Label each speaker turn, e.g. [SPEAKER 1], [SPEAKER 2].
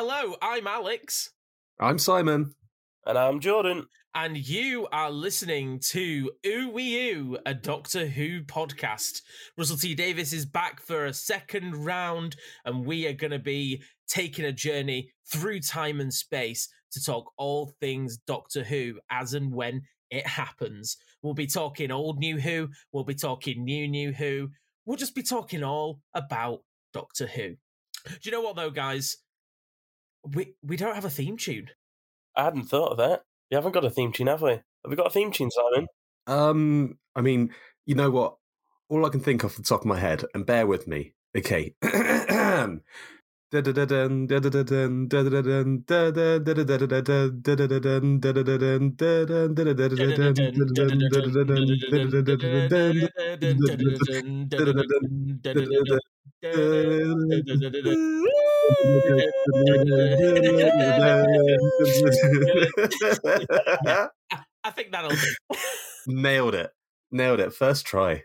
[SPEAKER 1] Hello, I'm Alex.
[SPEAKER 2] I'm Simon.
[SPEAKER 3] And I'm Jordan.
[SPEAKER 1] And you are listening to OooWeeOoo, a Doctor Who podcast. Russell T Davies is back for a second round, and we are going to be taking a journey through time and space to talk all things Doctor Who as and when it happens. We'll be talking old New Who, we'll be talking new New Who, we'll just be talking all about Doctor Who. Do you know what, though, guys? We, we don't have a theme tune.
[SPEAKER 3] I hadn't thought of that. We haven't got a theme tune, have we? Have we got a theme tune, Simon?
[SPEAKER 2] Um, I mean, you know what? All I can think off the top of my head, and bear with me. Okay.
[SPEAKER 1] I think that'll
[SPEAKER 2] Nailed it. Nailed it. First try.